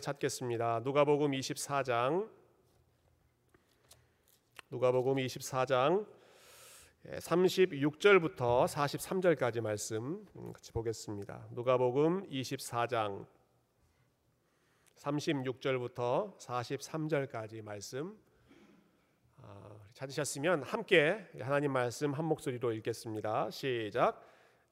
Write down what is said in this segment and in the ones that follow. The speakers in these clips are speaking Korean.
찾겠습니다. 누가복음 24장 누가복음 24장 36절부터 43절까지 말씀 음, 같이 보겠습니다. 누가복음 24장 36절부터 43절까지 말씀 아, 찾으셨으면 함께 하나님 말씀 한 목소리로 읽겠습니다. 시작.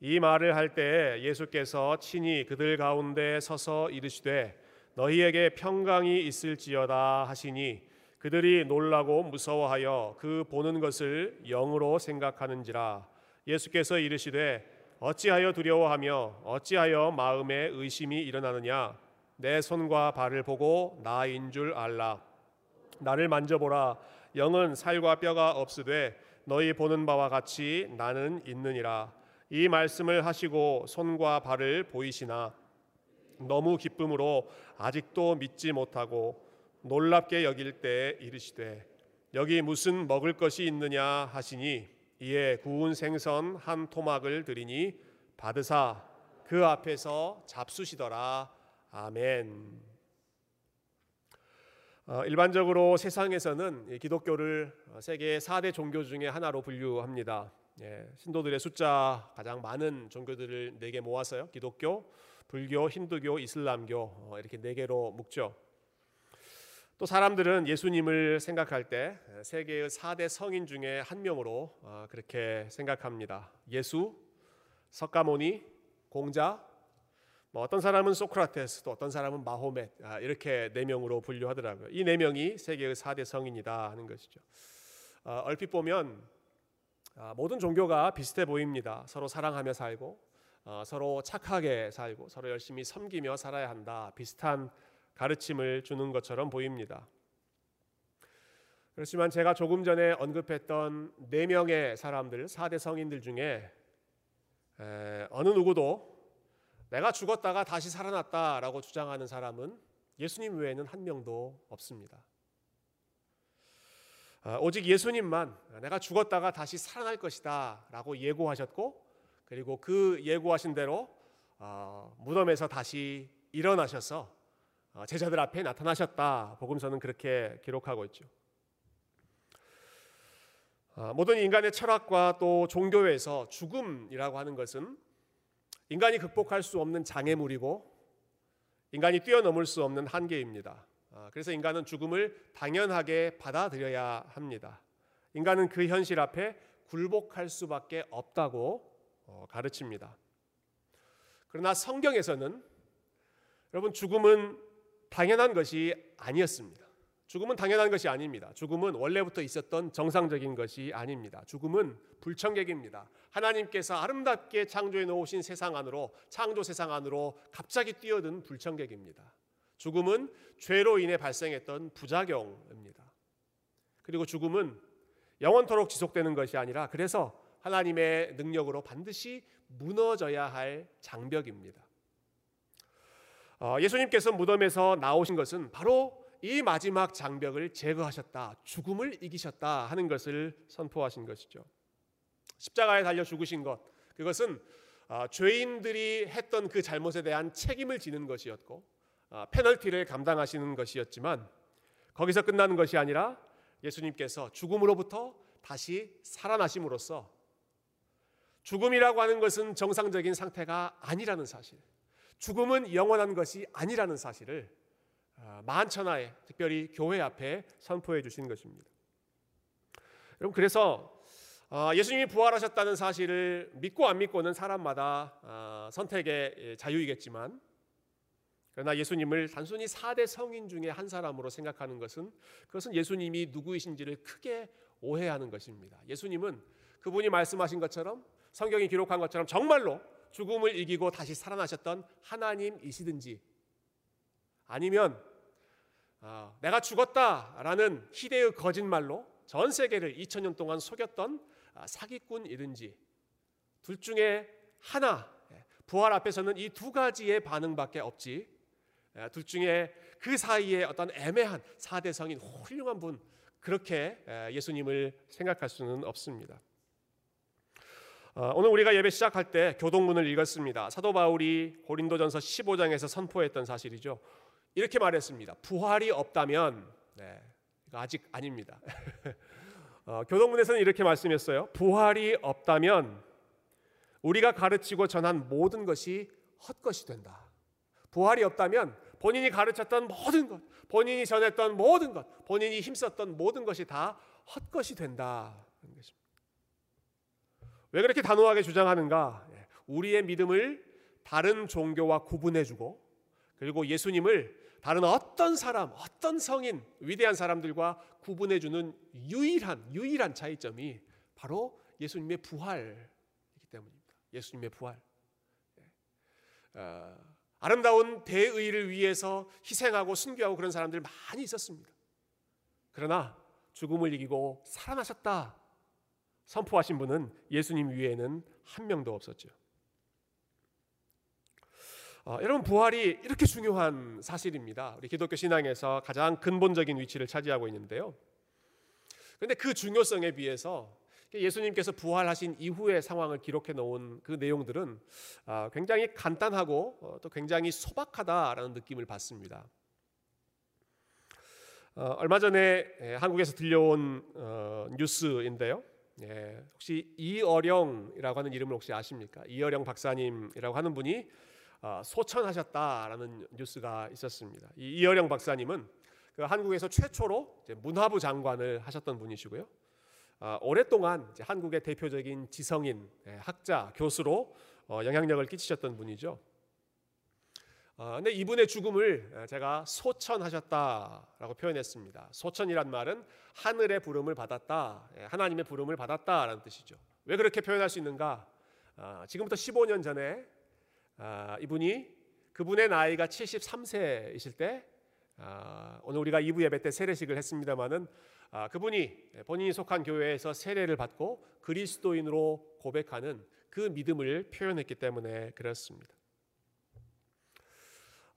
이 말을 할 때 예수께서 친히 그들 가운데 서서 이르시되 너희에게 평강이 있을지어다 하시니 그들이 놀라고 무서워하여 그 보는 것을 영으로 생각하는지라. 예수께서 이르시되 어찌하여 두려워하며 어찌하여 마음에 의심이 일어나느냐? 내 손과 발을 보고 나인 줄 알라. 나를 만져보라. 영은 살과 뼈가 없으되 너희 보는 바와 같이 나는 있느니라. 이 말씀을 하시고 손과 발을 보이시나 너무 기쁨으로 아직도 믿지 못하고 놀랍게 여길 때 이르시되 여기 무슨 먹을 것이 있느냐 하시니 이에 구운 생선 한 토막을 드리니 받으사 그 앞에서 잡수시더라 아멘. 어, 일반적으로 세상에서는 기독교를 세계 4대 종교 중에 하나로 분류합니다. 예, 신도들의 숫자 가장 많은 종교들을 네 개 모아서요. 기독교, 불교, 힌두교, 이슬람교 어, 이렇게 네 개로 묶죠. 또 사람들은 예수님을 생각할 때 세계의 4대 성인 중에 한 명으로 어, 그렇게 생각합니다. 예수, 석가모니, 공자, 뭐 어떤 사람은 소크라테스, 또 어떤 사람은 마호멧 아, 이렇게 네 명으로 분류하더라고요. 이 네 명이 세계의 4대 성인이다 하는 것이죠. 어, 얼핏 보면 아, 모든 종교가 비슷해 보입니다. 서로 사랑하며 살고 어, 서로 착하게 살고 서로 열심히 섬기며 살아야 한다. 비슷한 가르침을 주는 것처럼 보입니다. 그렇지만 제가 조금 전에 언급했던 네 명의 사람들, 4대 성인들 중에 어느 누구도 내가 죽었다가 다시 살아났다라고 주장하는 사람은 예수님 외에는 한 명도 없습니다. 어, 오직 예수님만 내가 죽었다가 다시 살아날 것이다라고 예고하셨고 그리고 그 예고하신 대로 어, 무덤에서 다시 일어나셔서 어, 제자들 앞에 나타나셨다. 복음서는 그렇게 기록하고 있죠. 어, 모든 인간의 철학과 또 종교에서 죽음이라고 하는 것은 인간이 극복할 수 없는 장애물이고 인간이 뛰어넘을 수 없는 한계입니다. 어, 그래서 인간은 죽음을 당연하게 받아들여야 합니다. 인간은 그 현실 앞에 굴복할 수밖에 없다고 어, 가르칩니다. 그러나 성경에서는 여러분 죽음은 당연한 것이 아니었습니다. 죽음은 당연한 것이 아닙니다. 죽음은 원래부터 있었던 정상적인 것이 아닙니다. 죽음은 불청객입니다. 하나님께서 아름답게 창조해 놓으신 세상 안으로 창조 세상 안으로 갑자기 뛰어든 불청객입니다. 죽음은 죄로 인해 발생했던 부작용입니다. 그리고 죽음은 영원토록 지속되는 것이 아니라 그래서 하나님의 능력으로 반드시 무너져야 할 장벽입니다. 어, 예수님께서 무덤에서 나오신 것은 바로 이 마지막 장벽을 제거하셨다, 죽음을 이기셨다 하는 것을 선포하신 것이죠. 십자가에 달려 죽으신 것, 그것은 어, 죄인들이 했던 그 잘못에 대한 책임을 지는 것이었고, 어, 페널티를 감당하시는 것이었지만, 거기서 끝나는 것이 아니라 예수님께서 죽음으로부터 다시 살아나심으로써 죽음이라고 하는 것은 정상적인 상태가 아니라는 사실, 죽음은 영원한 것이 아니라는 사실을 아, 만천하에 특별히 교회 앞에 선포해 주신 것입니다. 여러분 그래서 아, 예수님이 부활하셨다는 사실을 믿고 안 믿고는 사람마다 아, 선택의 자유이겠지만 그러나 예수님을 단순히 4대 성인 중에 한 사람으로 생각하는 것은 그것은 예수님이 누구이신지를 크게 오해하는 것입니다. 예수님은 그분이 말씀하신 것처럼 성경이 기록한 것처럼 정말로 죽음을 이기고 다시 살아나셨던 하나님이시든지 아니면 어, 내가 죽었다라는 희대의 거짓말로 전 세계를 2000년 동안 속였던 아, 사기꾼이든지 둘 중에 하나 예, 부활 앞에서는 이 두 가지의 반응밖에 없지 예, 둘 중에 그 사이에 어떤 애매한 사대성인 훌륭한 분 그렇게 예, 예수님을 생각할 수는 없습니다. 어, 오늘 우리가 예배 시작할 때 교동문을 읽었습니다. 사도 바울이 고린도전서 15장에서 선포했던 사실이죠. 이렇게 말했습니다. 부활이 없다면 네, 아직 아닙니다. 어, 교동문에서는 이렇게 말씀했어요. 부활이 없다면 우리가 가르치고 전한 모든 것이 헛것이 된다. 부활이 없다면 본인이 가르쳤던 모든 것, 본인이 전했던 모든 것, 본인이 힘썼던 모든 것이 다 헛것이 된다. 왜 그렇게 단호하게 주장하는가? 예, 우리의 믿음을 다른 종교와 구분해주고 그리고 예수님을 다른 어떤 사람, 어떤 성인, 위대한 사람들과 구분해주는 유일한 유일한 차이점이 바로 예수님의 부활이기 때문입니다. 예수님의 부활. 예. 어, 아름다운 대의를 위해서 희생하고 순교하고 그런 사람들 많이 있었습니다. 그러나 죽음을 이기고 살아나셨다 선포하신 분은 예수님 위에는 한 명도 없었죠. 어, 여러분 부활이 이렇게 중요한 사실입니다. 우리 기독교 신앙에서 가장 근본적인 위치를 차지하고 있는데요. 그런데 그 중요성에 비해서 예수님께서 부활하신 이후의 상황을 기록해 놓은 그 내용들은 아, 굉장히 간단하고 어, 또 굉장히 소박하다라는 느낌을 받습니다. 어, 얼마 전에 예, 한국에서 들려온 뉴스인데요. 예, 혹시 이어령이라고 하는 이름을 혹시 아십니까? 이어령 박사님이라고 하는 분이 어, 소천하셨다라는 뉴스가 있었습니다. 이 이어령 박사님은 그 한국에서 최초로 문화부 장관을 하셨던 분이시고요. 어, 오랫동안 한국의 대표적인 지성인, 예, 학자, 교수로 어, 영향력을 끼치셨던 분이죠. 근데 이분의 죽음을 제가 소천하셨다라고 표현했습니다. 소천이란 말은 하늘의 부름을 받았다, 예, 하나님의 부름을 받았다라는 뜻이죠. 왜 그렇게 표현할 수 있는가? 지금부터 15년 전에 아, 이분이 그분의 나이가 73세이실 때 아, 오늘 우리가 2부 예배 때 세례식을 했습니다마는 아, 그분이 본인이 속한 교회에서 세례를 받고 그리스도인으로 고백하는 그 믿음을 표현했기 때문에 그렇습니다.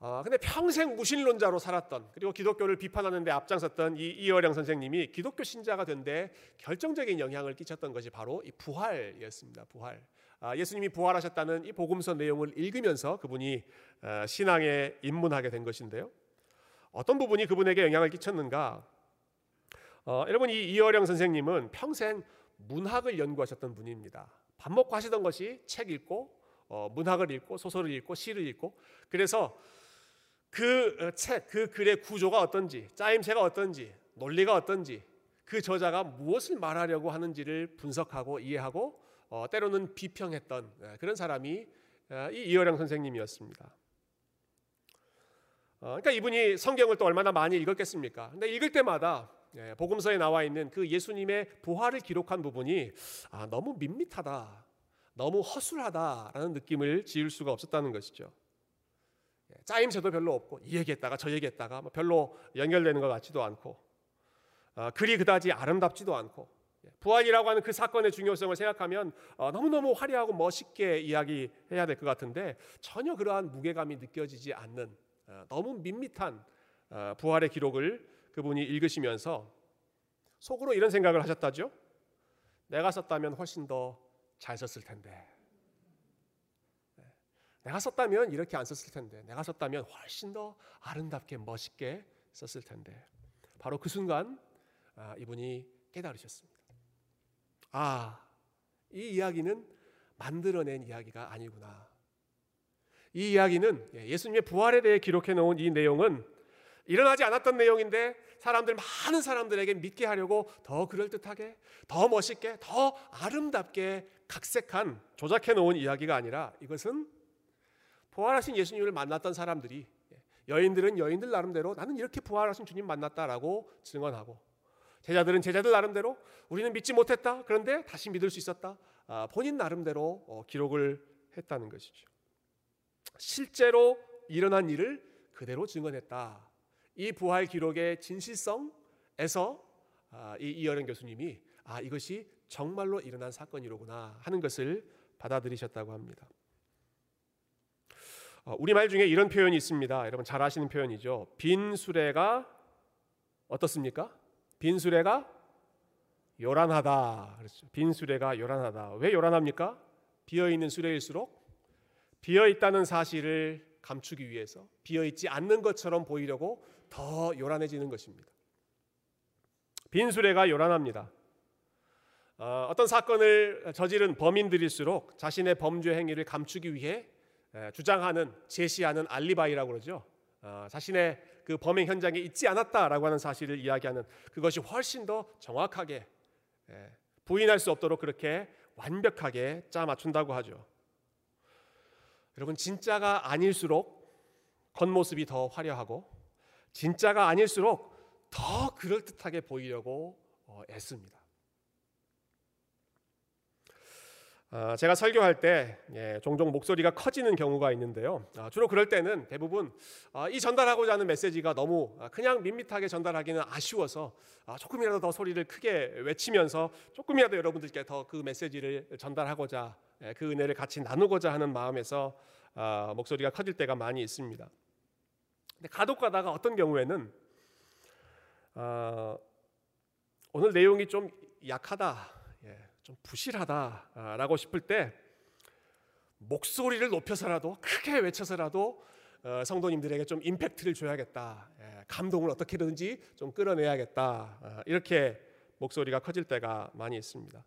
아, 근데 평생 무신론자로 살았던 그리고 기독교를 비판하는데 앞장섰던 이 이어령 선생님이 기독교 신자가 된데 결정적인 영향을 끼쳤던 것이 바로 이 부활이었습니다. 부활. 아, 예수님이 부활하셨다는 이 복음서 내용을 읽으면서 그분이 아, 신앙에 입문하게 된 것인데요. 어떤 부분이 그분에게 영향을 끼쳤는가? 어, 여러분 이 이어령 선생님은 평생 문학을 연구하셨던 분입니다. 밥 먹고 하시던 것이 책 읽고 어, 문학을 읽고 소설을 읽고 시를 읽고 그래서 그 어, 책, 그 글의 구조가 어떤지, 짜임새가 어떤지, 논리가 어떤지, 그 저자가 무엇을 말하려고 하는지를 분석하고 이해하고 어, 때로는 비평했던 예, 그런 사람이 어, 이 이어령 선생님이었습니다. 어, 그러니까 이분이 성경을 또 얼마나 많이 읽었겠습니까? 근데 읽을 때마다 예, 복음서에 나와 있는 그 예수님의 부활을 기록한 부분이 아, 너무 밋밋하다, 너무 허술하다라는 느낌을 지을 수가 없었다는 것이죠. 예, 짜임새도 별로 없고 이 얘기했다가 저 얘기했다가 뭐 별로 연결되는 것 같지도 않고 어, 글이 그다지 아름답지도 않고 예, 부활이라고 하는 그 사건의 중요성을 생각하면 어, 너무너무 화려하고 멋있게 이야기해야 될 것 같은데 전혀 그러한 무게감이 느껴지지 않는 어, 너무 밋밋한 어, 부활의 기록을 그분이 읽으시면서 속으로 이런 생각을 하셨다죠. 내가 썼다면 훨씬 더 잘 썼을 텐데. 네, 내가 썼다면 이렇게 안 썼을 텐데. 내가 썼다면 훨씬 더 아름답게 멋있게 썼을 텐데. 바로 그 순간 아, 이분이 깨달으셨습니다. 아, 이 이야기는 만들어낸 이야기가 아니구나. 이 이야기는 예, 예수님의 부활에 대해 기록해 놓은 이 내용은 일어나지 않았던 내용인데 사람들 많은 사람들에게 믿게 하려고 더 그럴듯하게, 더 멋있게, 더 아름답게 각색한 조작해 놓은 이야기가 아니라 이것은 부활하신 예수님을 만났던 사람들이 예, 여인들은 여인들 나름대로 나는 이렇게 부활하신 주님 만났다라고 증언하고 제자들은 제자들 나름대로 우리는 믿지 못했다. 그런데 다시 믿을 수 있었다. 아, 본인 나름대로 어, 기록을 했다는 것이죠. 실제로 일어난 일을 그대로 증언했다. 이 부활 기록의 진실성에서 아, 이 이어령 교수님이 아 이것이 정말로 일어난 사건이로구나 하는 것을 받아들이셨다고 합니다. 어, 우리말 중에 이런 표현이 있습니다. 여러분 잘 아시는 표현이죠. 빈 수레가 어떻습니까? 빈 수레가 요란하다. 그렇죠. 빈 수레가 요란하다. 왜 요란합니까? 비어 있는 수레일수록 비어 있다는 사실을 감추기 위해서 비어 있지 않는 것처럼 보이려고 더 요란해지는 것입니다. 빈 수레가 요란합니다. 어, 떤 사건을 저지른 범인들일수록 자신의 범죄 행위를 감추기 위해 주장하는 제시하는 알리바이라고 그러죠. 어, 자신의 그 범행 현장에 있지 않았다라고 하는 사실을 이야기하는 그것이 훨씬 더 정확하게 부인할 수 없도록 그렇게 완벽하게 짜 맞춘다고 하죠. 여러분 진짜가 아닐수록 겉모습이 더 화려하고 진짜가 아닐수록 더 그럴듯하게 보이려고 어, 애씁니다. 아, 제가 설교할 때 예, 종종 목소리가 커지는 경우가 있는데요. 아, 주로 그럴 때는 대부분 아, 이 전달하고자 하는 메시지가 너무 그냥 밋밋하게 전달하기는 아쉬워서 조금이라도 더 소리를 크게 외치면서 조금이라도 여러분들께 더 그 메시지를 전달하고자 예, 그 은혜를 같이 나누고자 하는 마음에서 목소리가 커질 때가 많이 있습니다. 근데 가독 가다가 어떤 경우에는 오늘 내용이 좀 약하다. 좀 부실하다라고 싶을 때 목소리를 높여서라도 크게 외쳐서라도 어, 성도님들에게 좀 임팩트를 줘야겠다. 예, 감동을 어떻게든지 좀 끌어내야겠다. 어, 이렇게 목소리가 커질 때가 많이 있습니다.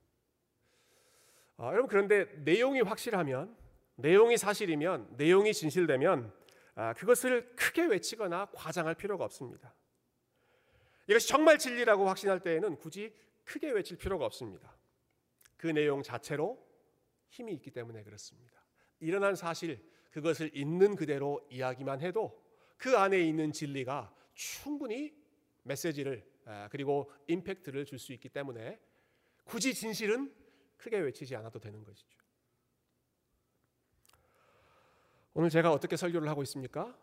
어, 여러분 그런데 내용이 확실하면 내용이 사실이면 내용이 진실되면 아, 그것을 크게 외치거나 과장할 필요가 없습니다. 이것이 정말 진리라고 확신할 때에는 굳이 크게 외칠 필요가 없습니다. 그 내용 자체로 힘이 있기 때문에 그렇습니다. 일어난 사실 그것을 있는 그대로 이야기만 해도 그 안에 있는 진리가 충분히 메시지를 그리고 임팩트를 줄 수 있기 때문에 굳이 진실은 크게 외치지 않아도 되는 것이죠. 오늘 제가 어떻게 설교를 하고 있습니까?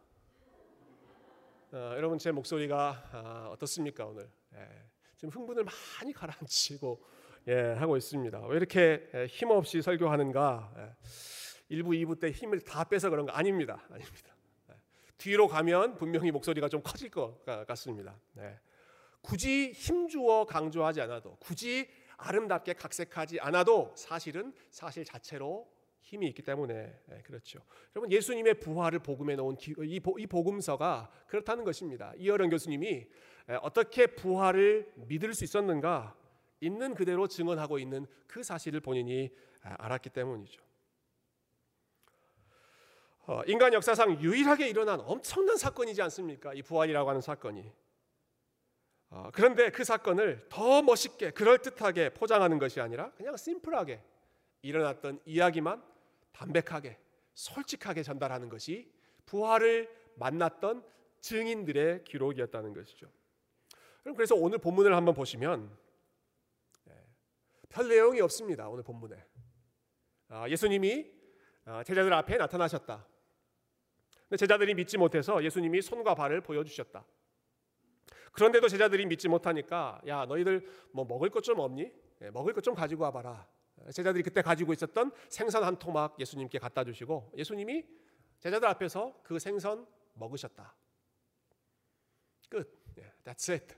어, 여러분 제 목소리가 아, 어떻습니까 오늘? 예, 지금 흥분을 많이 가라앉히고 예, 하고 있습니다. 왜 이렇게 예, 힘없이 설교하는가? 예, 1부, 2부 때 힘을 다 빼서 그런 거 아닙니다. 아닙니다. 예, 뒤로 가면 분명히 목소리가 좀 커질 것 같습니다. 예, 굳이 힘주어 강조하지 않아도 굳이 아름답게 각색하지 않아도 사실은 사실 자체로 힘이 있기 때문에 예, 그렇죠. 여러분 예수님의 부활을 복음에 놓은 이 복음서가 그렇다는 것입니다. 이어령 교수님이 예, 어떻게 부활을 믿을 수 있었는가 있는 그대로 증언하고 있는 그 사실을 본인이 아, 알았기 때문이죠. 어, 인간 역사상 유일하게 일어난 엄청난 사건이지 않습니까? 이 부활이라고 하는 사건이. 어, 그런데 그 사건을 더 멋있게 그럴듯하게 포장하는 것이 아니라 그냥 심플하게 일어났던 이야기만 담백하게 솔직하게 전달하는 것이 부활을 만났던 증인들의 기록이었다는 것이죠. 그래서 오늘 본문을 한번 보시면 별 내용이 없습니다. 오늘 본문에 아, 예수님이 아, 제자들 앞에 나타나셨다. 근데 제자들이 믿지 못해서 예수님이 손과 발을 보여주셨다. 그런데도 제자들이 믿지 못하니까 야 너희들 뭐 먹을 것 좀 없니? 예, 먹을 것 좀 가지고 와봐라. 제자들이 그때 가지고 있었던 생선 한 토막 예수님께 갖다 주시고 예수님이 제자들 앞에서 그 생선 먹으셨다. 끝. 예, that's it.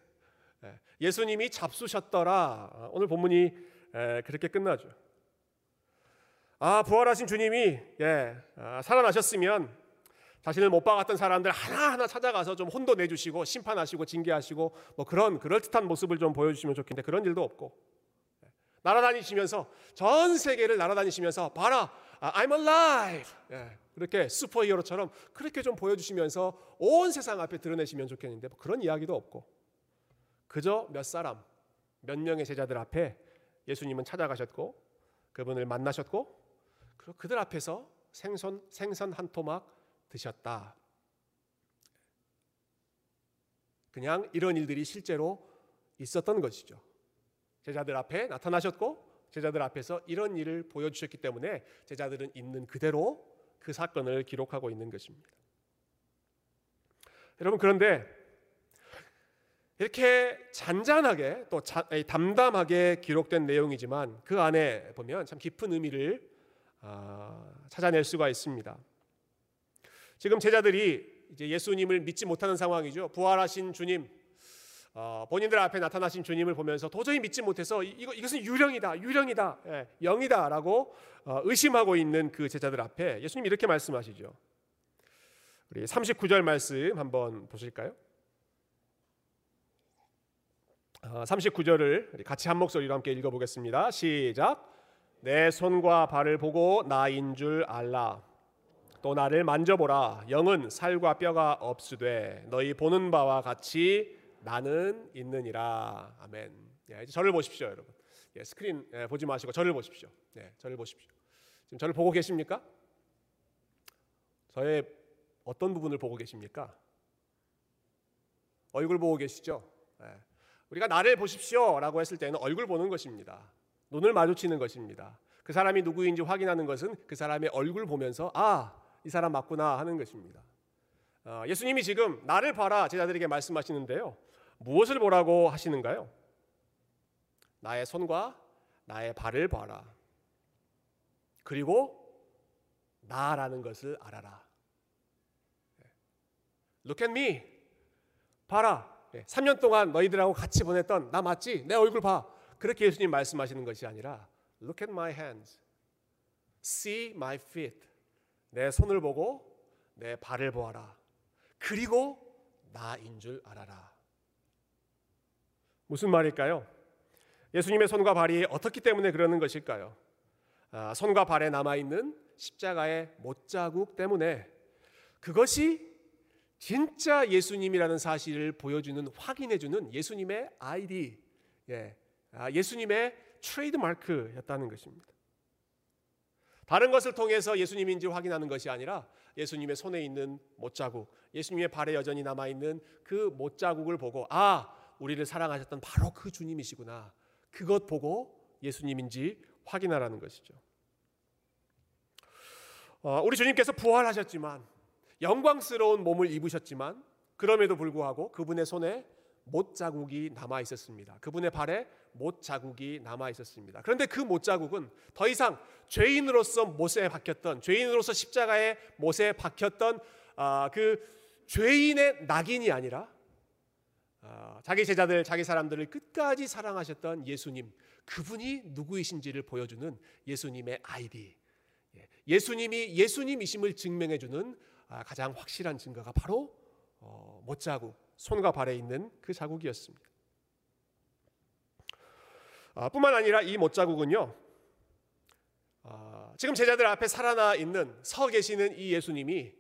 예, 예수님이 잡수셨더라. 아, 오늘 본문이 에, 그렇게 끝나죠. 아 부활하신 주님이 예, 아, 살아나셨으면 자신을 못 박았던 사람들 하나하나 찾아가서 좀 혼도 내주시고 심판하시고 징계하시고 뭐 그런 그럴듯한 모습을 좀 보여주시면 좋겠는데 그런 일도 없고. 예, 날아다니시면서 전 세계를 날아다니시면서 봐라 아, I'm alive. 예, 그렇게 슈퍼히어로처럼 그렇게 좀 보여주시면서 온 세상 앞에 드러내시면 좋겠는데 뭐 그런 이야기도 없고. 그저 몇 사람 몇 명의 제자들 앞에 예수님은 찾아가셨고 그분을 만나셨고 그리고 그들 앞에서 생선 생선 한 토막 드셨다. 그냥 이런 일들이 실제로 있었던 것이죠. 제자들 앞에 나타나셨고 제자들 앞에서 이런 일을 보여주셨기 때문에 제자들은 있는 그대로 그 사건을 기록하고 있는 것입니다. 여러분 그런데 이렇게 잔잔하게 또 담담하게 기록된 내용이지만 그 안에 보면 참 깊은 의미를 아, 찾아낼 수가 있습니다. 지금 제자들이 이제 예수님을 믿지 못하는 상황이죠. 부활하신 주님, 어, 본인들 앞에 나타나신 주님을 보면서 도저히 믿지 못해서 이거 이것은 유령이다, 유령이다, 예, 영이다라고 어, 의심하고 있는 그 제자들 앞에 예수님 이렇게 말씀하시죠. 우리 39절 말씀 한번 보실까요? 39절을 아, 같이 한 목소리로 함께 읽어보겠습니다. 시작. 내 손과 발을 보고 나인 줄 알라. 또 나를 만져보라. 영은 살과 뼈가 없으되 너희 보는 바와 같이 나는 있느니라. 아멘. 예, 이제 저를 보십시오, 여러분. 예, 스크린 예, 보지 마시고 저를 보십시오. 네, 저를 보십시오. 지금 저를 보고 계십니까? 저의 어떤 부분을 보고 계십니까? 얼굴 보고 계시죠? 네. 우리가 나를 보십시오라고 했을 때는 얼굴 보는 것입니다. 눈을 마주치는 것입니다. 그 사람이 누구인지 확인하는 것은 그 사람의 얼굴 보면서 아, 이 사람 맞구나 하는 것입니다. 어, 예수님이 지금 나를 봐라 제자들에게 말씀하시는데요. 무엇을 보라고 하시는가요? 나의 손과 나의 발을 봐라. 그리고 나라는 것을 알아라. Look at me. 봐라. 3년 동안 너희들하고 같이 보냈던 나 맞지? 내 얼굴 봐. 그렇게 예수님 말씀하시는 것이 아니라 Look at my hands. See my feet. 내 손을 보고 내 발을 보아라. 그리고 나인 줄 알아라. 무슨 말일까요? 예수님의 손과 발이 어떻기 때문에 그러는 것일까요? 아, 손과 발에 남아 있는 십자가의 못자국 때문에 그것이 진짜 예수님이라는 사실을 보여주는 확인해주는 예수님의 아이디, 예, 아, 예수님의 트레이드 마크였다는 것입니다. 다른 것을 통해서 예수님인지 확인하는 것이 아니라 예수님의 손에 있는 못자국, 예수님의 발에 여전히 남아 있는 그 못자국을 보고 아, 우리를 사랑하셨던 바로 그 주님이시구나. 그것 보고 예수님인지 확인하라는 것이죠. 어, 우리 주님께서 부활하셨지만 영광스러운 몸을 입으셨지만 그럼에도 불구하고 그분의 손에 못 자국이 남아 있었습니다. 그분의 발에 못 자국이 남아 있었습니다. 그런데 그 못 자국은 더 이상 죄인으로서 못에 박혔던 죄인으로서 십자가에 못에 박혔던 아, 그 죄인의 낙인이 아니라 아, 자기 제자들, 자기 사람들을 끝까지 사랑하셨던 예수님, 그분이 누구이신지를 보여주는 예수님의 아이디, 예, 예수님이 예수님이심을 증명해주는 아, 가장 확실한 증거가 바로 어, 못자국, 손과 발에 있는 그 자국이었습니다. 아, 뿐만 아니라 이 못자국은요, 아, 지금 제자들 앞에 살아나 있는 서 계시는 이 예수님이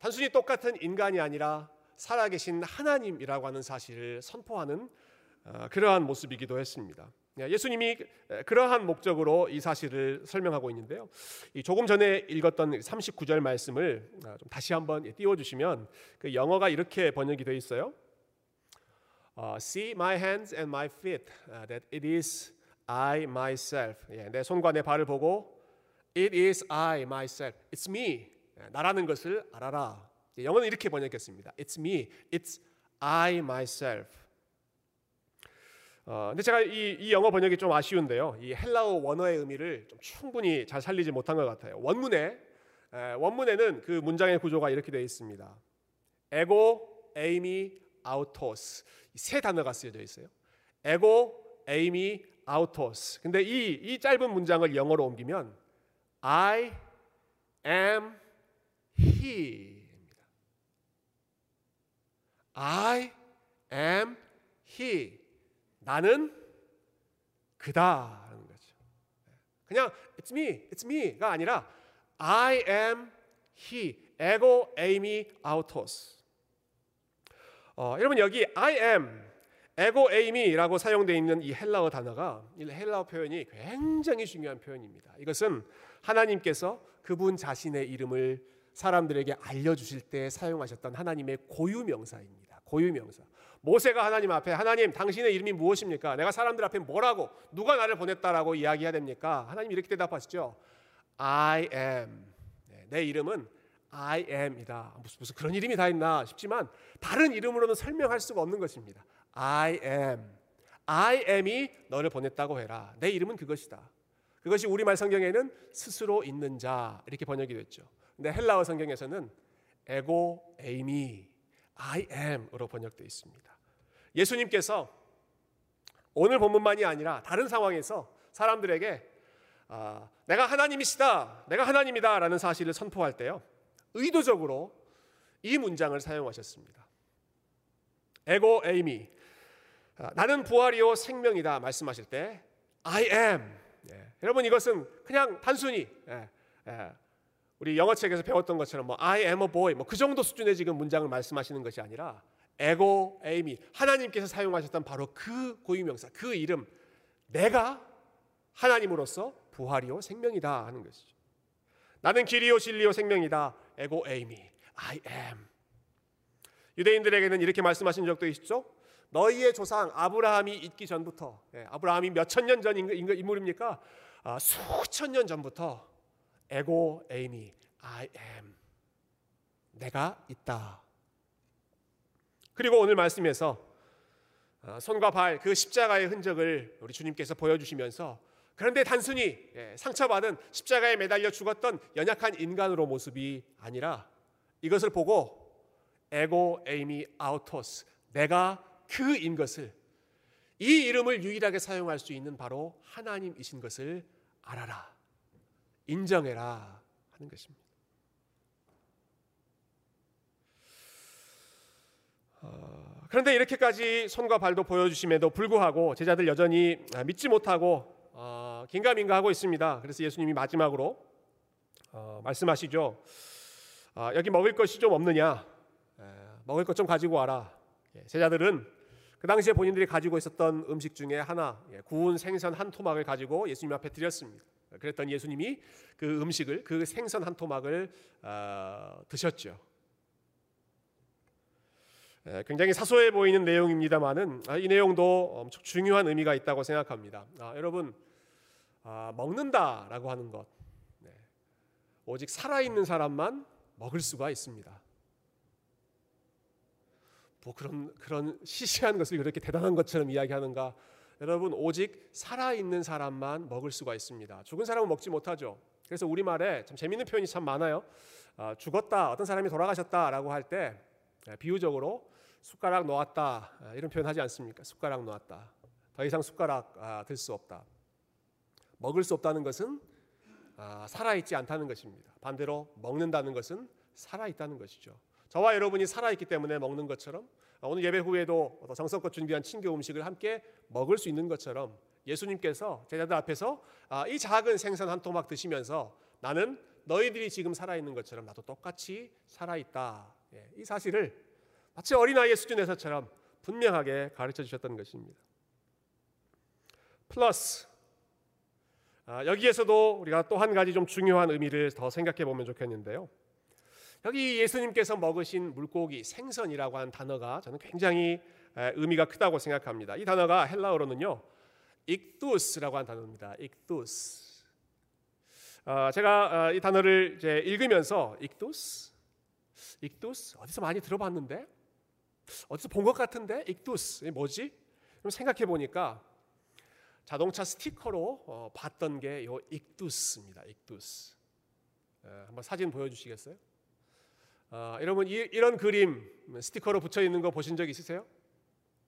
단순히 똑같은 인간이 아니라 살아계신 하나님이라고 하는 사실을 선포하는 그러한 모습이기도 했습니다. 예, 예수님이 그러한 목적으로 이 사실을 설명하고 있는데요. 조금 전에 읽었던 39절 말씀을 아, 좀 다시 한번 예, 띄워주시면 그 영어가 이렇게 번역이 되어 있어요. Uh, See my hands and my feet, uh, that it is I myself. 예, 내 손과 내 발을 보고 It is I myself. It's me. 예, 나라는 것을 알아라. 예, 영어는 이렇게 번역했습니다. It's me. It's I myself. 어, 근데 제가 이, 이, 영어 번역이 좀 아쉬운데요. 이 헬라어 원어의 의미를 좀 충분히 잘 살리지 못한 것 같아요. 원문에 에, 원문에는 그 문장의 구조가 이렇게 되어 있습니다. 에고, 에이미, 아우토스 세 단어가 쓰여져 있어요. 에고, 에이미, 아우토스. 근데 이, 이 짧은 문장을 영어로 옮기면 I am he입니다. I am he. 나는 그다라는 거죠. 그냥 it's me, it's me가 아니라 I am he. 에고 에이미 아우토스. 어, 여러분 여기 I am 에고 에이미라고 사용되어 있는 이 헬라어 단어가 이 헬라어 표현이 굉장히 중요한 표현입니다. 이것은 하나님께서 그분 자신의 이름을 사람들에게 알려주실 때 사용하셨던 하나님의 고유 명사입니다. 고유 명사. 모세가 하나님 앞에 하나님 당신의 이름이 무엇입니까? 내가 사람들 앞에 뭐라고 누가 나를 보냈다라고 이야기해야 됩니까? 하나님 이렇게 대답하시죠. I am. 네, 내 이름은 I am이다. 무슨 무슨 그런 이름이 다 있나 싶지만 다른 이름으로는 설명할 수가 없는 것입니다. I am. I am이 너를 보냈다고 해라. 내 이름은 그것이다. 그것이 우리말 성경에는 스스로 있는 자 이렇게 번역이 됐죠. 근데 헬라어 성경에서는 에고 에이미 I am으로 번역되어 있습니다. 예수님께서 오늘 본문만이 아니라 다른 상황에서 사람들에게 아, 내가 하나님이시다, 내가 하나님이다라는 사실을 선포할 때요, 의도적으로 이 문장을 사용하셨습니다. 에고 에이미 아, 나는 부활이요 생명이다 말씀하실 때 I am 예, 여러분 이것은 그냥 단순히 예, 예, 우리 영어책에서 배웠던 것처럼 뭐 I am a boy 뭐 그 정도 수준의 지금 문장을 말씀하시는 것이 아니라 에고 에이미 하나님께서 사용하셨던 바로 그 고유명사 그 이름 내가 하나님으로서 부활이요 생명이다 하는 것이죠. 나는 길이요 진리요 생명이다. 에고 에이미 I am. 유대인들에게는 이렇게 말씀하신 적도 있죠. 너희의 조상 아브라함이 있기 전부터 예, 아브라함이 몇 천 년 전 인물입니까? 아, 수천 년 전부터 에고 에이미 I am 내가 있다. 그리고 오늘 말씀에서 아, 손과 발 그 십자가의 흔적을 우리 주님께서 보여주시면서 그런데 단순히 예, 상처받은 십자가에 매달려 죽었던 연약한 인간으로 모습이 아니라 이것을 보고 에고 에이미 아우토스 내가 그인 것을 이 이름을 유일하게 사용할 수 있는 바로 하나님이신 것을 알아라 인정해라 하는 것입니다. 어, 그런데 이렇게까지 손과 발도 보여주심에도 불구하고 제자들 여전히 믿지 못하고 어, 긴가민가 하고 있습니다. 그래서 예수님이 마지막으로 어, 말씀하시죠. 어, 여기 먹을 것이 좀 없느냐? 에, 먹을 것 좀 가지고 와라. 예, 제자들은 그 당시에 본인들이 가지고 있었던 음식 중에 하나, 예, 구운 생선 한 토막을 가지고 예수님 앞에 드렸습니다. 그랬던 예수님이 그 음식을 그 생선 한 토막을 어, 드셨죠. 예, 굉장히 사소해 보이는 내용입니다만은 아, 이 내용도 엄청 중요한 의미가 있다고 생각합니다. 아, 여러분 아, 먹는다라고 하는 것 네. 오직 살아있는 사람만 먹을 수가 있습니다. 뭐 그런 그런 시시한 것을 그렇게 대단한 것처럼 이야기하는가? 여러분 오직 살아있는 사람만 먹을 수가 있습니다. 죽은 사람은 먹지 못하죠. 그래서 우리 말에 참 재밌는 표현이 참 많아요. 아, 죽었다 어떤 사람이 돌아가셨다라고 할때 네, 비유적으로 숟가락 놓았다 아, 이런 표현 하지 않습니까? 숟가락 놓았다. 더 이상 숟가락 아, 들수 없다. 먹을 수 없다는 것은 아, 살아있지 않다는 것입니다. 반대로 먹는다는 것은 살아있다는 것이죠. 저와 여러분이 살아있기 때문에 먹는 것처럼 오늘 예배 후에도 정성껏 준비한 친교 음식을 함께 먹을 수 있는 것처럼 예수님께서 제자들 앞에서 이 작은 생선 한 토막 드시면서 나는 너희들이 지금 살아있는 것처럼 나도 똑같이 살아있다. 예, 이 사실을 마치 어린아이의 수준에서처럼 분명하게 가르쳐 주셨던 것입니다. 플러스 아, 여기에서도 우리가 또 한 가지 좀 중요한 의미를 더 생각해 보면 좋겠는데요. 여기 예수님께서 먹으신 물고기 생선이라고 하는 단어가 저는 굉장히 의미가 크다고 생각합니다. 이 단어가 헬라어로는요, 익두스라고 하는 단어입니다. 익두스. 어, 제가 어, 이 단어를 이제 읽으면서 익두스, 익두스 어디서 많이 들어봤는데, 어디서 본 것 같은데, 익두스 뭐지? 그럼 생각해 보니까 자동차 스티커로 어, 봤던 게 요 익두스입니다. 익두스. 에, 한번 사진 보여주시겠어요? 어, 여러분 이, 런 그림 스티커로 붙여 있는 거 보신 적 있으세요?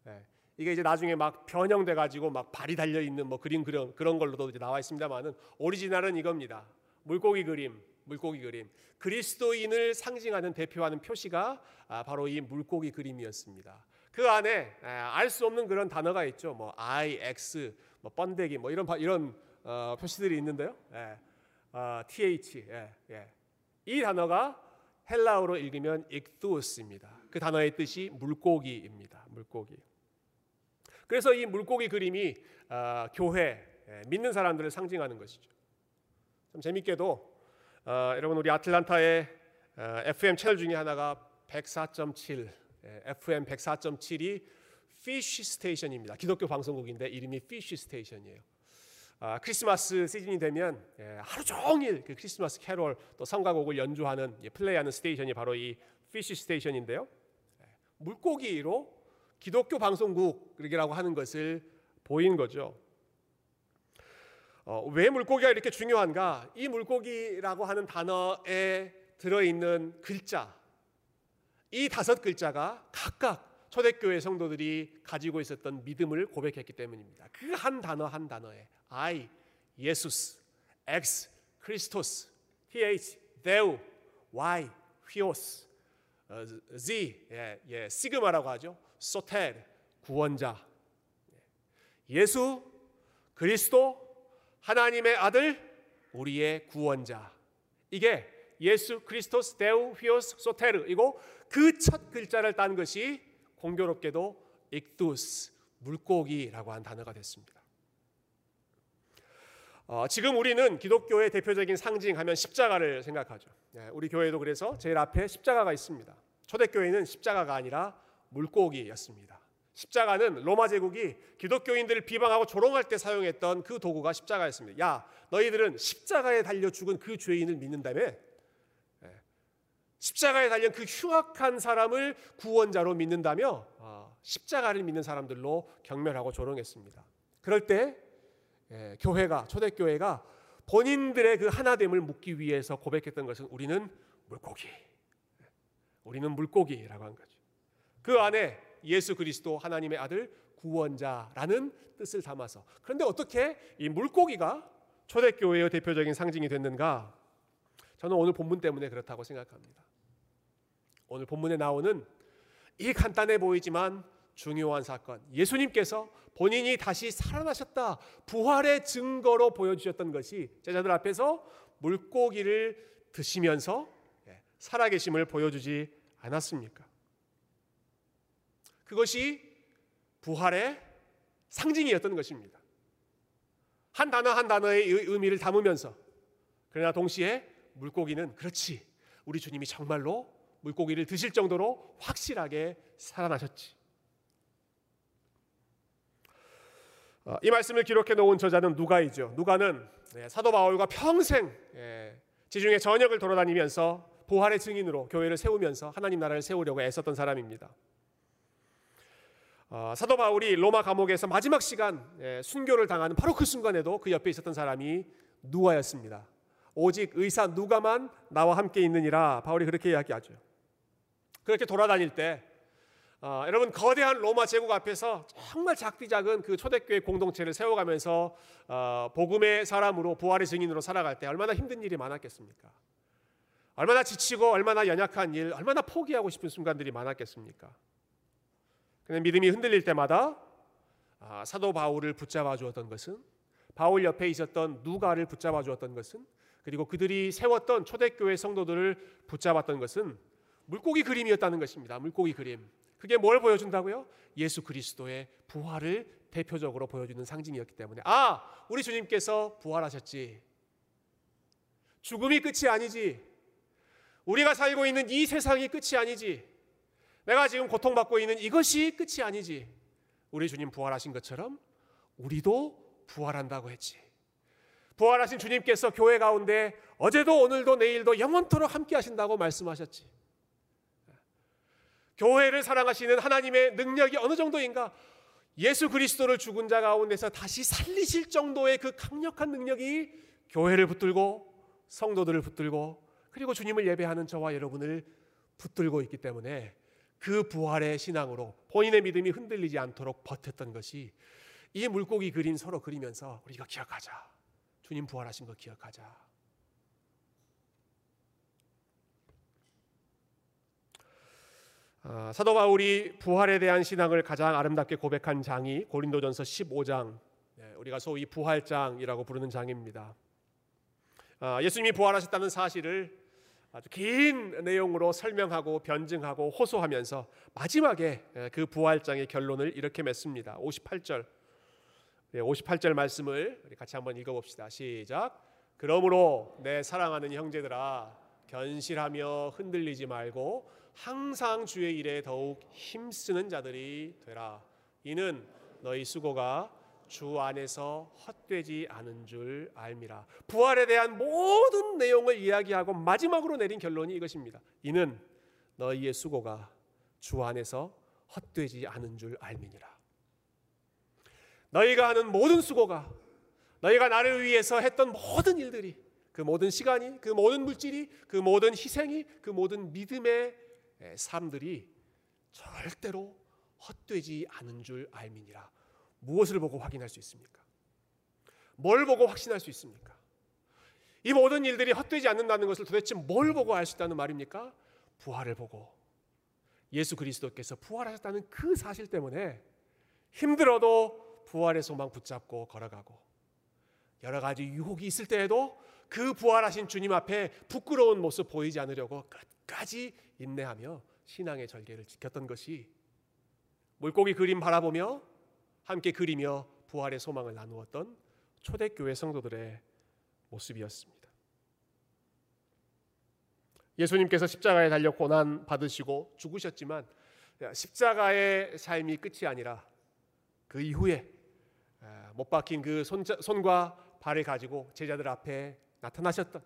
네. 이게 이제 나중에 막 변형돼 가지고 막 발이 달려 있는 뭐 그림 그런 그런 걸로도 이제 나와 있습니다만은 오리지널은 이겁니다. 물고기 그림, 물고기 그림. 그리스도인을 상징하는 대표하는 표시가 아, 바로 이 물고기 그림이었습니다. 그 안에 알 수 없는 그런 단어가 있죠. 뭐 I, X, 뭐 번데기, 뭐 이런 이런 어, 표시들이 있는데요. 예. 어, th, 예, 예. 이 단어가 헬라어로 읽으면 익두스입니다. 그 단어의 뜻이 물고기입니다. 물고기. 그래서 이 물고기 그림이 어, 교회 예, 믿는 사람들을 상징하는 것이죠. 좀 재밌게도 어, 여러분 우리 아틀란타의 어, FM 채널 중에 하나가 104.7 예, FM 104.7이 Fish Station입니다. 기독교 방송국인데 이름이 Fish Station이에요. 아, 크리스마스 시즌이 되면 예, 하루 종일 그 크리스마스 캐롤 또 성가곡을 연주하는 예, 플레이하는 station이 바로 이 Fish Station인데요. 예, 물고기로 기독교 방송국이라고 하는 것을 보인 거죠. 어, 왜 물고기가 이렇게 중요한가? 이 물고기라고 하는 단어에 들어있는 글자, 이 다섯 글자가 각각 초대교회 성도들이 가지고 있었던 믿음을 고백했기 때문입니다. 그 한 단어 한 단어에 I, 예수스, X, 크리스토스, TH, 데우, Y, 휘오스. 어, Z, 예, 예, 시그마라고 하죠. 소텔, 구원자. 예수 그리스도 하나님의 아들 우리의 구원자. 이게 예수 크리스토스 데우 휘오스 소테르이고 그 첫 글자를 딴 것이 공교롭게도 익두스 물고기라고 한 단어가 됐습니다. 어, 지금 우리는 기독교의 대표적인 상징하면 십자가를 생각하죠. 예, 우리 교회도 그래서 제일 앞에 십자가가 있습니다. 초대교회는 십자가가 아니라 물고기였습니다. 십자가는 로마 제국이 기독교인들을 비방하고 조롱할 때 사용했던 그 도구가 십자가였습니다. 야, 너희들은 십자가에 달려 죽은 그 죄인을 믿는다며? 예. 십자가에 달린 그 흉악한 사람을 구원자로 믿는다며 아, 십자가를 믿는 사람들로 경멸하고 조롱했습니다. 그럴 때 예, 교회가 초대교회가 본인들의 그 하나됨을 묻기 위해서 고백했던 것은 우리는 물고기, 우리는 물고기라고 한 거죠. 그 안에 예수 그리스도 하나님의 아들 구원자라는 뜻을 담아서 그런데 어떻게 이 물고기가 초대교회의 대표적인 상징이 됐는가? 저는 오늘 본문 때문에 그렇다고 생각합니다. 오늘 본문에 나오는 이 간단해 보이지만 중요한 사건. 예수님께서 본인이 다시 살아나셨다. 부활의 증거로 보여주셨던 것이 제자들 앞에서 물고기를 드시면서 예, 살아계심을 보여주지 않았습니까? 그것이 부활의 상징이었던 것입니다. 한 단어 한 단어의 의미를 담으면서 그러나 동시에 물고기는 그렇지 우리 주님이 정말로 물고기를 드실 정도로 확실하게 살아나셨지. 이 말씀을 기록해 놓은 저자는 누가이죠. 누가는 네, 사도 바울과 평생 예, 지중해 전역을 돌아다니면서 부활의 증인으로 교회를 세우면서 하나님 나라를 세우려고 애썼던 사람입니다. 어, 사도 바울이 로마 감옥에서 마지막 시간 예, 순교를 당하는 바로 그 순간에도 그 옆에 있었던 사람이 누가였습니다. 오직 의사 누가만 나와 함께 있느니라 바울이 그렇게 이야기하죠. 그렇게 돌아다닐 때 어, 여러분 거대한 로마 제국 앞에서 정말 작디 작은 그 초대교회 공동체를 세워가면서 어, 복음의 사람으로 부활의 증인으로 살아갈 때 얼마나 힘든 일이 많았겠습니까? 얼마나 지치고 얼마나 연약한 일, 얼마나 포기하고 싶은 순간들이 많았겠습니까? 근데 믿음이 흔들릴 때마다 아, 사도 바울을 붙잡아 주었던 것은 바울 옆에 있었던 누가를 붙잡아 주었던 것은 그리고 그들이 세웠던 초대교회 성도들을 붙잡았던 것은 물고기 그림이었다는 것입니다. 물고기 그림. 그게 뭘 보여준다고요? 예수 그리스도의 부활을 대표적으로 보여주는 상징이었기 때문에 아, 우리 주님께서 부활하셨지. 죽음이 끝이 아니지. 우리가 살고 있는 이 세상이 끝이 아니지. 내가 지금 고통받고 있는 이것이 끝이 아니지. 우리 주님 부활하신 것처럼 우리도 부활한다고 했지. 부활하신 주님께서 교회 가운데 어제도 오늘도 내일도 영원토록 함께 하신다고 말씀하셨지. 교회를 사랑하시는 하나님의 능력이 어느 정도인가? 예수 그리스도를 죽은 자 가운데서 다시 살리실 정도의 그 강력한 능력이 교회를 붙들고 성도들을 붙들고 그리고 주님을 예배하는 저와 여러분을 붙들고 있기 때문에 그 부활의 신앙으로 본인의 믿음이 흔들리지 않도록 버텼던 것이 이 물고기 그림 서로 그리면서 우리가 기억하자. 주님 부활하신 거 기억하자. 사도 바울이 부활에 대한 신앙을 가장 아름답게 고백한 장이 고린도전서 15장, 네, 우리가 소위 부활장이라고 부르는 장입니다. 아, 예수님이 부활하셨다는 사실을 아주 긴 내용으로 설명하고 변증하고 호소하면서 마지막에 그 부활장의 결론을 이렇게 맺습니다. 58절. 58절 말씀을 우리 같이 한번 읽어 봅시다. 시작. 그러므로 내 사랑하는 형제들아 견실하며 흔들리지 말고 항상 주의 일에 더욱 힘쓰는 자들이 되라. 이는 너희 수고가 주 안에서 헛되지 않은 줄 알미라. 부활에 대한 모든 내용을 이야기하고 마지막으로 내린 결론이 이것입니다. 이는 너희의 수고가 주 안에서 헛되지 않은 줄 알미니라. 너희가 하는 모든 수고가 너희가 나를 위해서 했던 모든 일들이 그 모든 시간이 그 모든 물질이 그 모든 희생이 그 모든 믿음의 삶들이 절대로 헛되지 않은 줄 알미니라. 무엇을 보고 확인할 수 있습니까? 뭘 보고 확신할 수 있습니까? 이 모든 일들이 헛되지 않는다는 것을 도대체 뭘 보고 알 수 있다는 말입니까? 부활을 보고 예수 그리스도께서 부활하셨다는 그 사실 때문에 힘들어도 부활의 소망 붙잡고 걸어가고 여러 가지 유혹이 있을 때에도 그 부활하신 주님 앞에 부끄러운 모습 보이지 않으려고 끝까지 인내하며 신앙의 절개를 지켰던 것이 물고기 그림 바라보며 함께 그리며 부활의 소망을 나누었던 초대교회 성도들의 모습이었습니다. 예수님께서 십자가에 달려 고난 받으시고 죽으셨지만 십자가의 삶이 끝이 아니라 그 이후에 못 박힌 그 손과 발을 가지고 제자들 앞에 나타나셨던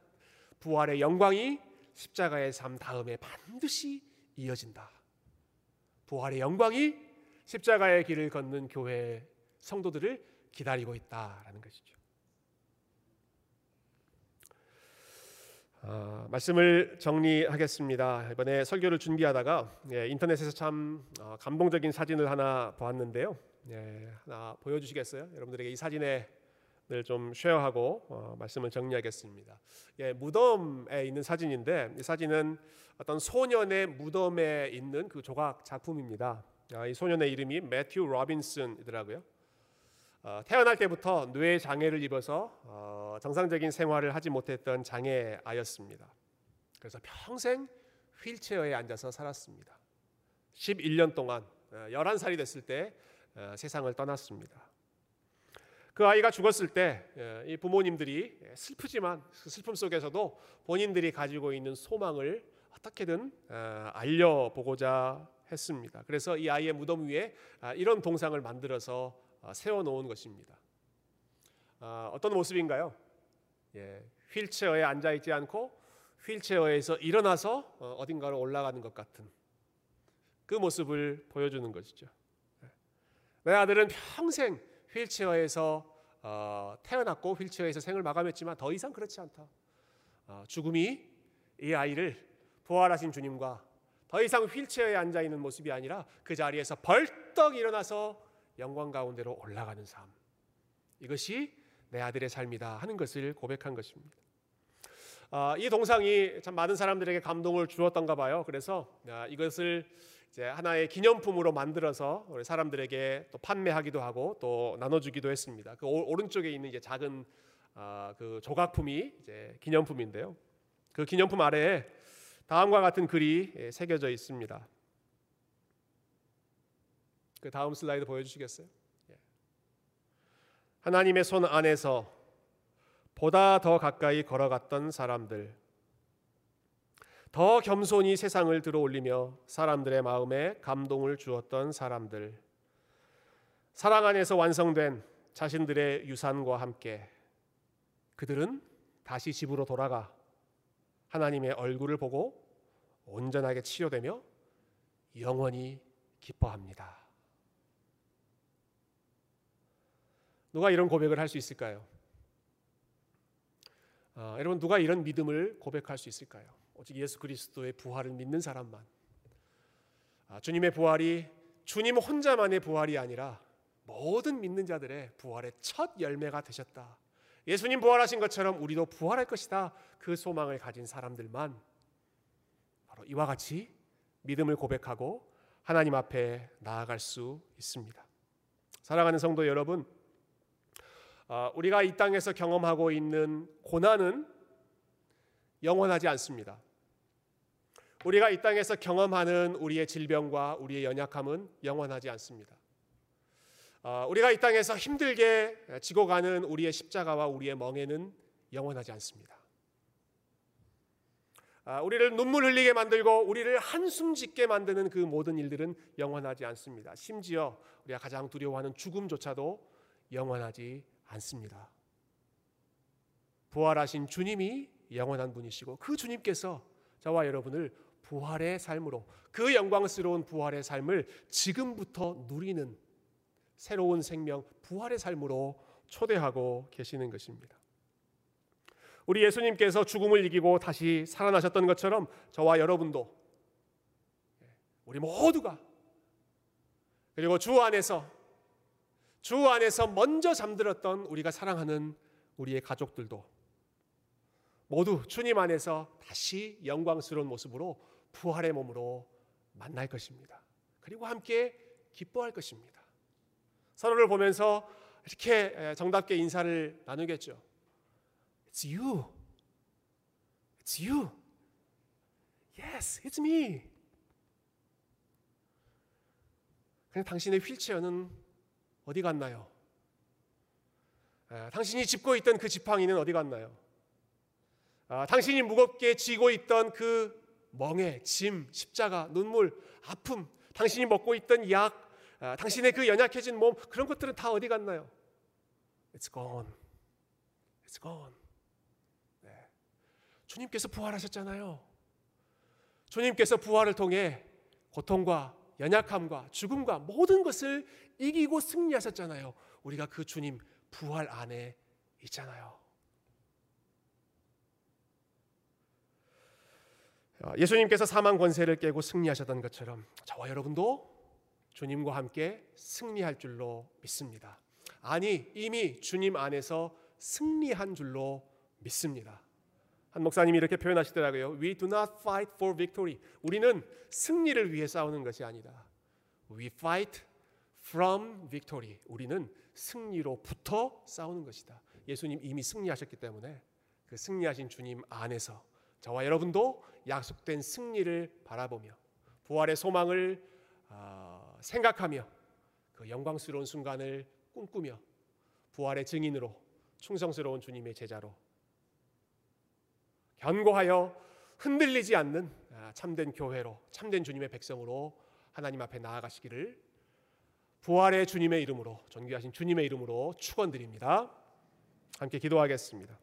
부활의 영광이 십자가의 삶 다음에 반드시 이어진다. 부활의 영광이 십자가의 길을 걷는 교회 성도들을 기다리고 있다라는 것이죠. 어, 말씀을 정리하겠습니다. 이번에 설교를 준비하다가 예, 인터넷에서 참 어, 감동적인 사진을 하나 보았는데요. 예, 하나 보여주시겠어요? 여러분들에게 이 사진에 좀 쉐어하고 어, 말씀을 정리하겠습니다. 예, 무덤에 있는 사진인데 이 사진은 어떤 소년의 무덤에 있는 그 조각 작품입니다. 아, 이 소년의 이름이 매튜 로빈슨이더라고요. 어, 태어날 때부터 뇌 장애를 입어서 어, 정상적인 생활을 하지 못했던 장애아였습니다. 그래서 평생 휠체어에 앉아서 살았습니다. 11년 동안 11살이 어, 됐을 때 어, 세상을 떠났습니다. 그 아이가 죽었을 때이 예, 부모님들이 슬프지만 그 슬픔 속에서도 본인들이 가지고 있는 소망을 어떻게든 어, 알려보고자 했습니다. 그래서 이 아이의 무덤 위에 아, 이런 동상을 만들어서 어, 세워놓은 것입니다. 어떤 모습인가요? 예, 휠체어에 앉아 있지 않고 휠체어에서 일어나서 어딘가로 올라가는 것 같은 그 모습을 보여주는 것이죠. 예. 내 아들은 평생 휠체어에서 어, 태어났고 휠체어에서 생을 마감했지만 더 이상 그렇지 않다. 어, 죽음이 이 아이를 부활하신 주님과 더 이상 휠체어에 앉아 있는 모습이 아니라 그 자리에서 벌떡 일어나서 영광 가운데로 올라가는 삶. 이것이 내 아들의 삶이다 하는 것을 고백한 것입니다. 어, 이 동상이 참 많은 사람들에게 감동을 주었던가 봐요. 그래서 아, 이것을 이제 하나의 기념품으로 만들어서 우리 사람들에게 또 판매하기도 하고 또 나눠주기도 했습니다. 그 오, 른쪽에 있는 이제 작은 어, 그 조각품이 이제 기념품인데요. 그 기념품 아래에 다음과 같은 글이 예, 새겨져 있습니다. 그 다음 슬라이드 보여주시겠어요? 예. 하나님의 손 안에서 보다 더 가까이 걸어갔던 사람들. 더 겸손히 세상을 들어올리며 사람들의 마음에 감동을 주었던 사람들. 사랑 안에서 완성된 자신들의 유산과 함께 그들은 다시 집으로 돌아가 하나님의 얼굴을 보고 온전하게 치료되며 영원히 기뻐합니다. 누가 이런 고백을 할 수 있을까요? 어, 여러분 누가 이런 믿음을 고백할 수 있을까요? 오직 예수 그리스도의 부활을 믿는 사람만. 아, 주님의 부활이 주님 혼자만의 부활이 아니라 모든 믿는 자들의 부활의 첫 열매가 되셨다. 예수님 부활하신 것처럼 우리도 부활할 것이다. 그 소망을 가진 사람들만 바로 이와 같이 믿음을 고백하고 하나님 앞에 나아갈 수 있습니다. 사랑하는 성도 여러분, 아, 우리가 이 땅에서 경험하고 있는 고난은 영원하지 않습니다. 우리가 이 땅에서 경험하는 우리의 질병과 우리의 연약함은 영원하지 않습니다. 어, 우리가 이 땅에서 힘들게 지고 가는 우리의 십자가와 우리의 멍에는 영원하지 않습니다. 아, 우리를 눈물 흘리게 만들고 우리를 한숨 짓게 만드는 그 모든 일들은 영원하지 않습니다. 심지어 우리가 가장 두려워하는 죽음조차도 영원하지 않습니다. 부활하신 주님이 영원한 분이시고 그 주님께서 저와 여러분을 부활의 삶으로 그 영광스러운 부활의 삶을 지금부터 누리는 새로운 생명, 부활의 삶으로 초대하고 계시는 것입니다. 우리 예수님께서 죽음을 이기고 다시 살아나셨던 것처럼 저와 여러분도 우리 모두가 그리고 주 안에서 주 안에서 먼저 잠들었던 우리가 사랑하는 우리의 가족들도 모두 주님 안에서 다시 영광스러운 모습으로 부활의 몸으로 만날 것입니다. 그리고 함께 기뻐할 것입니다. 서로를 보면서 이렇게 정답게 인사를 나누겠죠. It's you. It's you. Yes, it's me. 그냥 당신의 휠체어는 어디 갔나요? 아, 당신이 짚고 있던 그 지팡이는 어디 갔나요? 아, 당신이 무겁게 지고 있던 그 멍에, 짐, 십자가, 눈물, 아픔, 당신이 먹고 있던 약, 아, 당신의 그 연약해진 몸 그런 것들은 다 어디 갔나요? It's gone. It's gone. 네. 주님께서 부활하셨잖아요. 주님께서 부활을 통해 고통과 연약함과 죽음과 모든 것을 이기고 승리하셨잖아요. 우리가 그 주님 부활 안에 있잖아요. 예수님께서 사망 권세를 깨고 승리하셨던 것처럼 저와 여러분도 주님과 함께 승리할 줄로 믿습니다. 아니, 이미 주님 안에서 승리한 줄로 믿습니다. 한 목사님이 이렇게 표현하시더라고요. We do not fight for victory. 우리는 승리를 위해 싸우는 것이 아니다. We fight from victory. 우리는 승리로부터 싸우는 것이다. 예수님 이미 승리하셨기 때문에 그 승리하신 주님 안에서 저와 여러분도 약속된 승리를 바라보며 부활의 소망을 어, 생각하며 그 영광스러운 순간을 꿈꾸며 부활의 증인으로 충성스러운 주님의 제자로 견고하여 흔들리지 않는 아, 참된 교회로 참된 주님의 백성으로 하나님 앞에 나아가시기를 부활의 주님의 이름으로 존귀하신 주님의 이름으로 축원드립니다. 함께 기도하겠습니다.